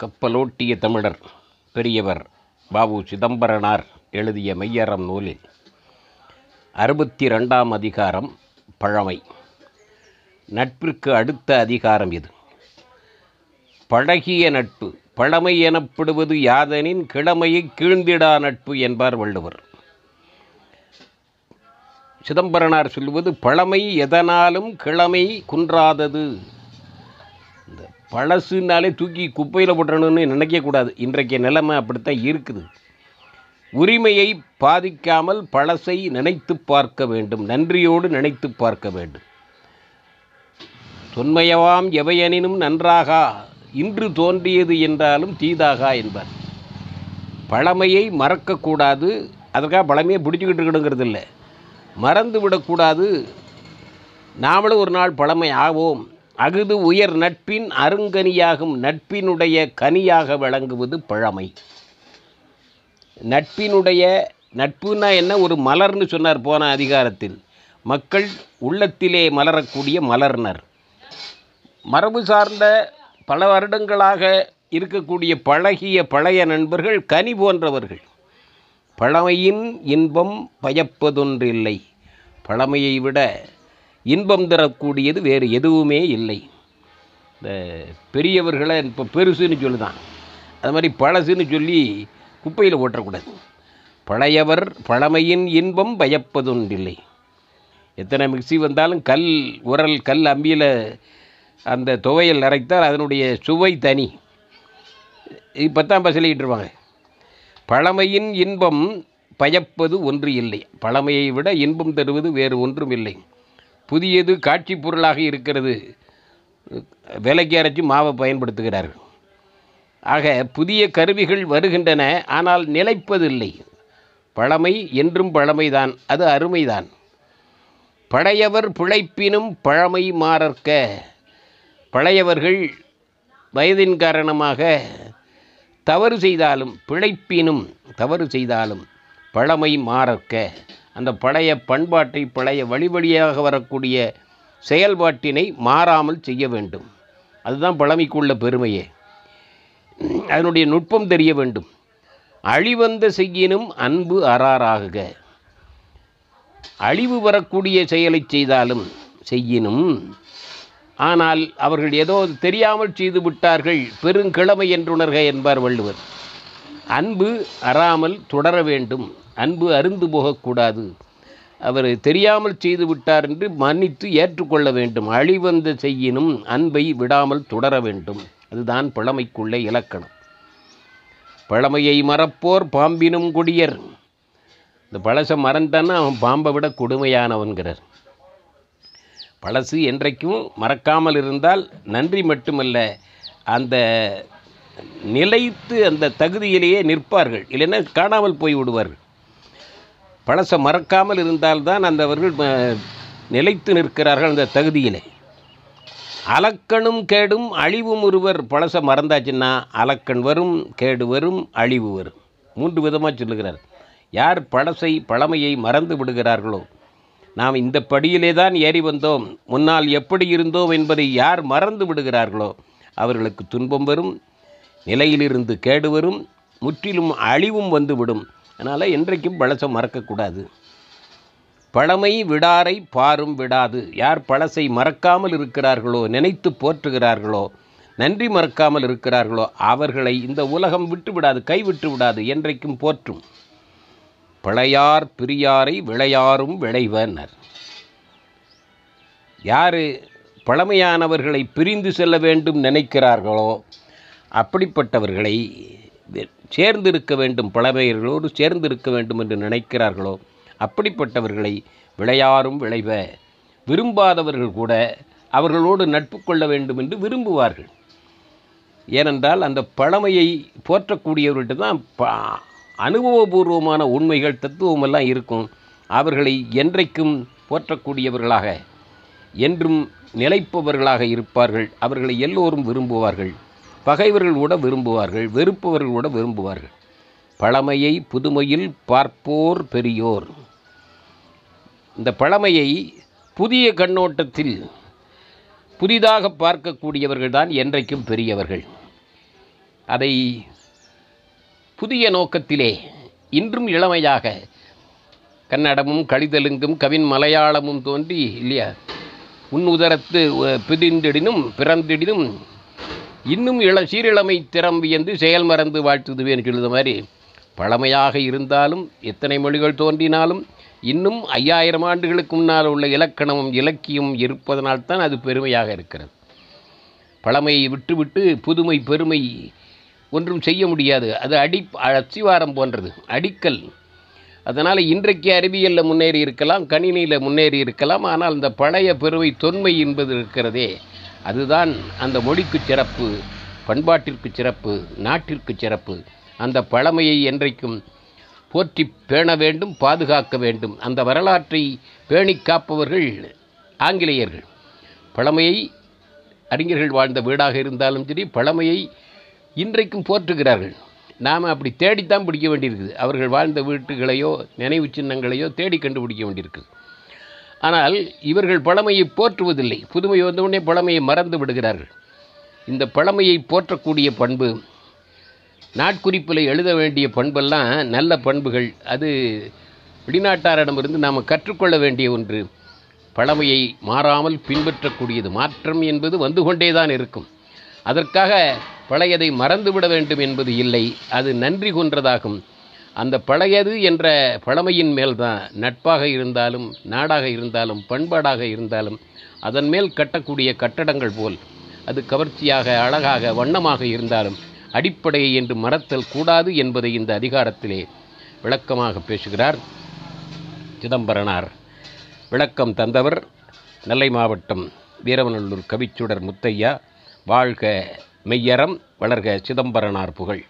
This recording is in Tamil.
கப்பலோட்டிய தமிழர் பெரியவர் பாபு சிதம்பரனார் எழுதிய மெய்யறம் நூலில். அறுபத்தி ரெண்டாம் அதிகாரம் பழமை. நட்பிற்கு அடுத்த அதிகாரம் இது. பழகிய நட்பு பழமை எனப்படுவது யாதனின் கிழமையை கீழ்ந்திடா நட்பு என்பார் வள்ளுவர். சிதம்பரனார் சொல்லுவது பழமை எதனாலும் கிழமை குன்றாதது பழசுனாலே தூக்கி குப்பையில் போட்டணும்னு நினைக்கக்கூடாது இன்றைக்கு நிலைமை அப்படித்தான் இருக்குது. உரிமையை பாதிக்காமல் பழசை நினைத்து பார்க்க வேண்டும். நன்றியோடு நினைத்து பார்க்க வேண்டும். தொன்மையவாம் எவையெனினும் நன்றாகா? இன்று தோன்றியது என்றாலும் தீதாகா என்பார். பழமையை மறக்கக்கூடாது அதற்காக பழமையை பிடிச்சிக்கிட்டு இருக்கணுங்கிறது இல்லை. மறந்து விடக்கூடாது நாமளும் ஒரு நாள் பழமை ஆவோம் அகுது உயர் நட்பின் அருங்கனியாகும் நட்பினுடைய கனியாக விளங்குவது பழமை. நட்பினுடைய நட்புனா என்ன? ஒரு மலர்னு சொன்னார் போன அதிகாரத்தில். மக்கள் உள்ளத்திலே மலரக்கூடிய மலர்னர். மரபு சார்ந்த பல வருடங்களாக இருக்கக்கூடிய பழகிய பழைய நண்பர்கள் கனி போன்றவர்கள். பழமையின் இன்பம் பயப்பதொன்றில்லை. பழமையை விட இன்பம் தரக்கூடியது வேறு எதுவுமே இல்லை. இந்த பெரியவர்களை இப்போ பெருசுன்னு சொல்லுதான். அது மாதிரி பழசுன்னு சொல்லி குப்பையில் ஓட்டக்கூடாது. பழையவர் பழமையின் இன்பம் பயப்பதொன்றில்லை. எத்தனை மிக்சி வந்தாலும் கல் உரல் கல் அம்பியில் அந்த துவையல் அரைத்தால் அதனுடைய சுவை தனி. இது பத்தாம் பசலிக்கிட்டு இருப்பாங்க. பழமையின் இன்பம் பயப்பது ஒன்று இல்லை. பழமையை விட இன்பம் தருவது வேறு ஒன்றும் இல்லை. புதியது காட்சி பொருளாக இருக்கிறது. விலைக்கு அரைச்சி மாவை பயன்படுத்துகிறார்கள். ஆக புதிய கருவிகள் வருகின்றன ஆனால் நிலைப்பதில்லை. பழமை என்றும் பழமைதான் அது அருமைதான். பழையவர் பிழைப்பினும் பழமை மாறற்க. பழையவர்கள் வயதின் காரணமாக தவறு செய்தாலும் பிழைப்பினும் தவறு செய்தாலும் பழமை மாறற்க. அந்த பழைய பண்பாட்டை பழைய வழி வழியாக வரக்கூடிய செயல்பாட்டினை மாறாமல் செய்ய வேண்டும். அதுதான் பழமைக்குள்ள பெருமையே. அதனுடைய நுட்பம் தெரிய வேண்டும். அழிவந்த செய்யினும் அன்பு அறாராகுக அழிவு வரக்கூடிய செயலை செய்தாலும் செய்யினும் ஆனால் அவர்கள் ஏதோ தெரியாமல் செய்து விட்டார்கள். பெருங்கிழமை என்றுணர்க என்பார் வள்ளுவர். அன்பு அறாமல் தொடர வேண்டும். அன்பு அருந்து போகக்கூடாது. அவர் தெரியாமல் செய்து விட்டார் என்று மன்னித்து ஏற்றுக்கொள்ள வேண்டும். அழிவந்த செய்யினும் அன்பை விடாமல் தொடர வேண்டும். அதுதான் பழமைக்குள்ள இலக்கணம். பழமையை மறப்போர் பாம்பினும் கொடியர். இந்த பழசை மறந்தான்னா அவன் பாம்பை விட கொடுமையானவன்கிறார். பழசு என்றைக்கும் மறக்காமல் இருந்தால் நன்றி மட்டுமல்ல அந்த நிலைத்து அந்த தகுதியிலேயே நிற்பார்கள். இல்லைன்னா காணாமல் போய் விடுவார்கள். பழசை மறக்காமல் இருந்தால்தான் அந்த அவர்கள் நிலைத்து நிற்கிறார்கள் அந்த தகுதியிலே. அலக்கணும் கேடும் அழிவும் ஒருவர். பழசை மறந்தாச்சுன்னா அலக்கண் வரும் கேடு வரும் அழிவு வரும். மூன்று விதமாக சொல்லுகிறார். யார் பழசை பழமையை மறந்து விடுகிறார்களோ நாம் இந்த படியிலே தான் ஏறி வந்தோம். முன்னால் எப்படி இருந்தோம் என்பதை யார் மறந்து விடுகிறார்களோ அவர்களுக்கு துன்பம் வரும் நிலையிலிருந்து கேடு வரும் முற்றிலும் அழிவும் வந்துவிடும் அதனால் என்றைக்கும் பழசை மறக்கக்கூடாது. பழமை விடாரை பாரும் விடாது. யார் பழசை மறக்காமல் இருக்கிறார்களோ நினைத்து போற்றுகிறார்களோ நன்றி மறக்காமல் இருக்கிறார்களோ அவர்களை இந்த உலகம் விட்டு விடாது கைவிட்டு விடாது என்றைக்கும் போற்றும். பழையார் பிரியாரை விளையாரும் விளைவனர். யார் பழமையானவர்களை பிரிந்து செல்ல வேண்டும் நினைக்கிறார்களோ அப்படிப்பட்டவர்களை சேர்ந்திருக்க வேண்டும் பழமையர்களோடு சேர்ந்திருக்க வேண்டும் என்று நினைக்கிறார்களோ அப்படிப்பட்டவர்களை விளையாரும் விளைவ விரும்பாதவர்கள் கூட அவர்களோடு நட்பு கொள்ள வேண்டும் என்று விரும்புவார்கள். ஏனென்றால் அந்த பழமையை போற்றக்கூடியவர்கள்ட்ட தான் ப அனுபவபூர்வமான உண்மைகள் தத்துவமெல்லாம் இருக்கும். அவர்களை என்றைக்கும் போற்றக்கூடியவர்களாக என்றும் நிலைப்பவர்களாக இருப்பார்கள். அவர்களை எல்லோரும் விரும்புவார்கள். பகைவர்கள் கூட விரும்புவார்கள் வெறுப்பவர்கள் கூட விரும்புவார்கள். பழமையை புதுமையில் பார்ப்போர் பெரியோர். இந்த பழமையை புதிய கண்ணோட்டத்தில் புதிதாக பார்க்கக்கூடியவர்கள் தான் என்றைக்கும் பெரியவர்கள். அதை புதிய நோக்கத்திலே இன்றும் இளமையாக கன்னடமும் கழிதலுங்கும் கவின் மலையாளமும் தோன்றி இல்லையா? உன் உதரத்து பிதிந்திடினும் பிறந்திடினும் இன்னும் இள சீரிழமை திறம் வியந்து செயல் மறந்து வாழ்த்துதுவேன்னு சொல்லுத மாதிரி பழமையாக இருந்தாலும் எத்தனை மொழிகள் தோன்றினாலும் இன்னும் ஐயாயிரம் ஆண்டுகளுக்கு முன்னால் உள்ள இலக்கணமும் இலக்கியம் இருப்பதனால்தான் அது பெருமையாக இருக்கிறது. பழமையை விட்டுவிட்டு புதுமை பெருமை ஒன்றும் செய்ய முடியாது. அது அடி அச்சிவாரம் போன்றது அடிக்கல். அதனால் இன்றைக்கு அறிவியலில் முன்னேறி இருக்கலாம் கணினியில் முன்னேறி இருக்கலாம் ஆனால் இந்த பழைய பெருமை தொன்மை என்பது இருக்கிறதே. அதுதான் அந்த மொழிக்கு சிறப்பு பண்பாட்டிற்கு சிறப்பு நாட்டிற்கு சிறப்பு. அந்த பழமையை என்றைக்கும் போற்றி பேண வேண்டும் பாதுகாக்க வேண்டும். அந்த வரலாற்றை பேணி காப்பவர்கள் ஆங்கிலேயர்கள். பழமையை அறிஞர்கள் வாழ்ந்த வீடாக இருந்தாலும் சரி பழமையை இன்றைக்கும் போற்றுகிறார்கள். நாம் அப்படி தேடித்தான் பிடிக்க வேண்டியிருக்குது. அவர்கள் வாழ்ந்த வீட்டுகளையோ நினைவு சின்னங்களையோ தேடி கண்டுபிடிக்க வேண்டியிருக்குது. ஆனால் இவர்கள் பழமையை போற்றுவதில்லை. புதுமை வந்தவுடனே பழமையை மறந்து விடுகிறார்கள். இந்த பழமையை போற்றக்கூடிய பண்பு நாட்குறிப்பில் எழுத வேண்டிய பண்பெல்லாம் நல்ல பண்புகள். அது வெளிநாட்டாரிடமிருந்து நாம் கற்றுக்கொள்ள வேண்டிய ஒன்று. பழமையை மாறாமல் பின்பற்றக்கூடியது மாற்றம் என்பது வந்து கொண்டே தான் இருக்கும். அதற்காக பழையதை மறந்துவிட வேண்டும் என்பது இல்லை. அது நன்றி கொன்றதாகும் அந்த பழையது என்ற பழமையின் மேல் தான் நட்பாக இருந்தாலும் நாடாக இருந்தாலும் பண்பாடாக இருந்தாலும் அதன் மேல் கட்டக்கூடிய கட்டடங்கள் போல் அது கவர்ச்சியாக அழகாக வண்ணமாக இருந்தாலும் அடிப்படையை என்று மறத்தல் கூடாது என்பதை இந்த அதிகாரத்திலே விளக்கமாக பேசுகிறார் சிதம்பரனார். விளக்கம் தந்தவர் நெல்லை மாவட்டம் வீரவநல்லூர் கவிச்சுடர் முத்தையா. வாழ்க மெய்யறம் வளர்க சிதம்பரனார் புகழ்.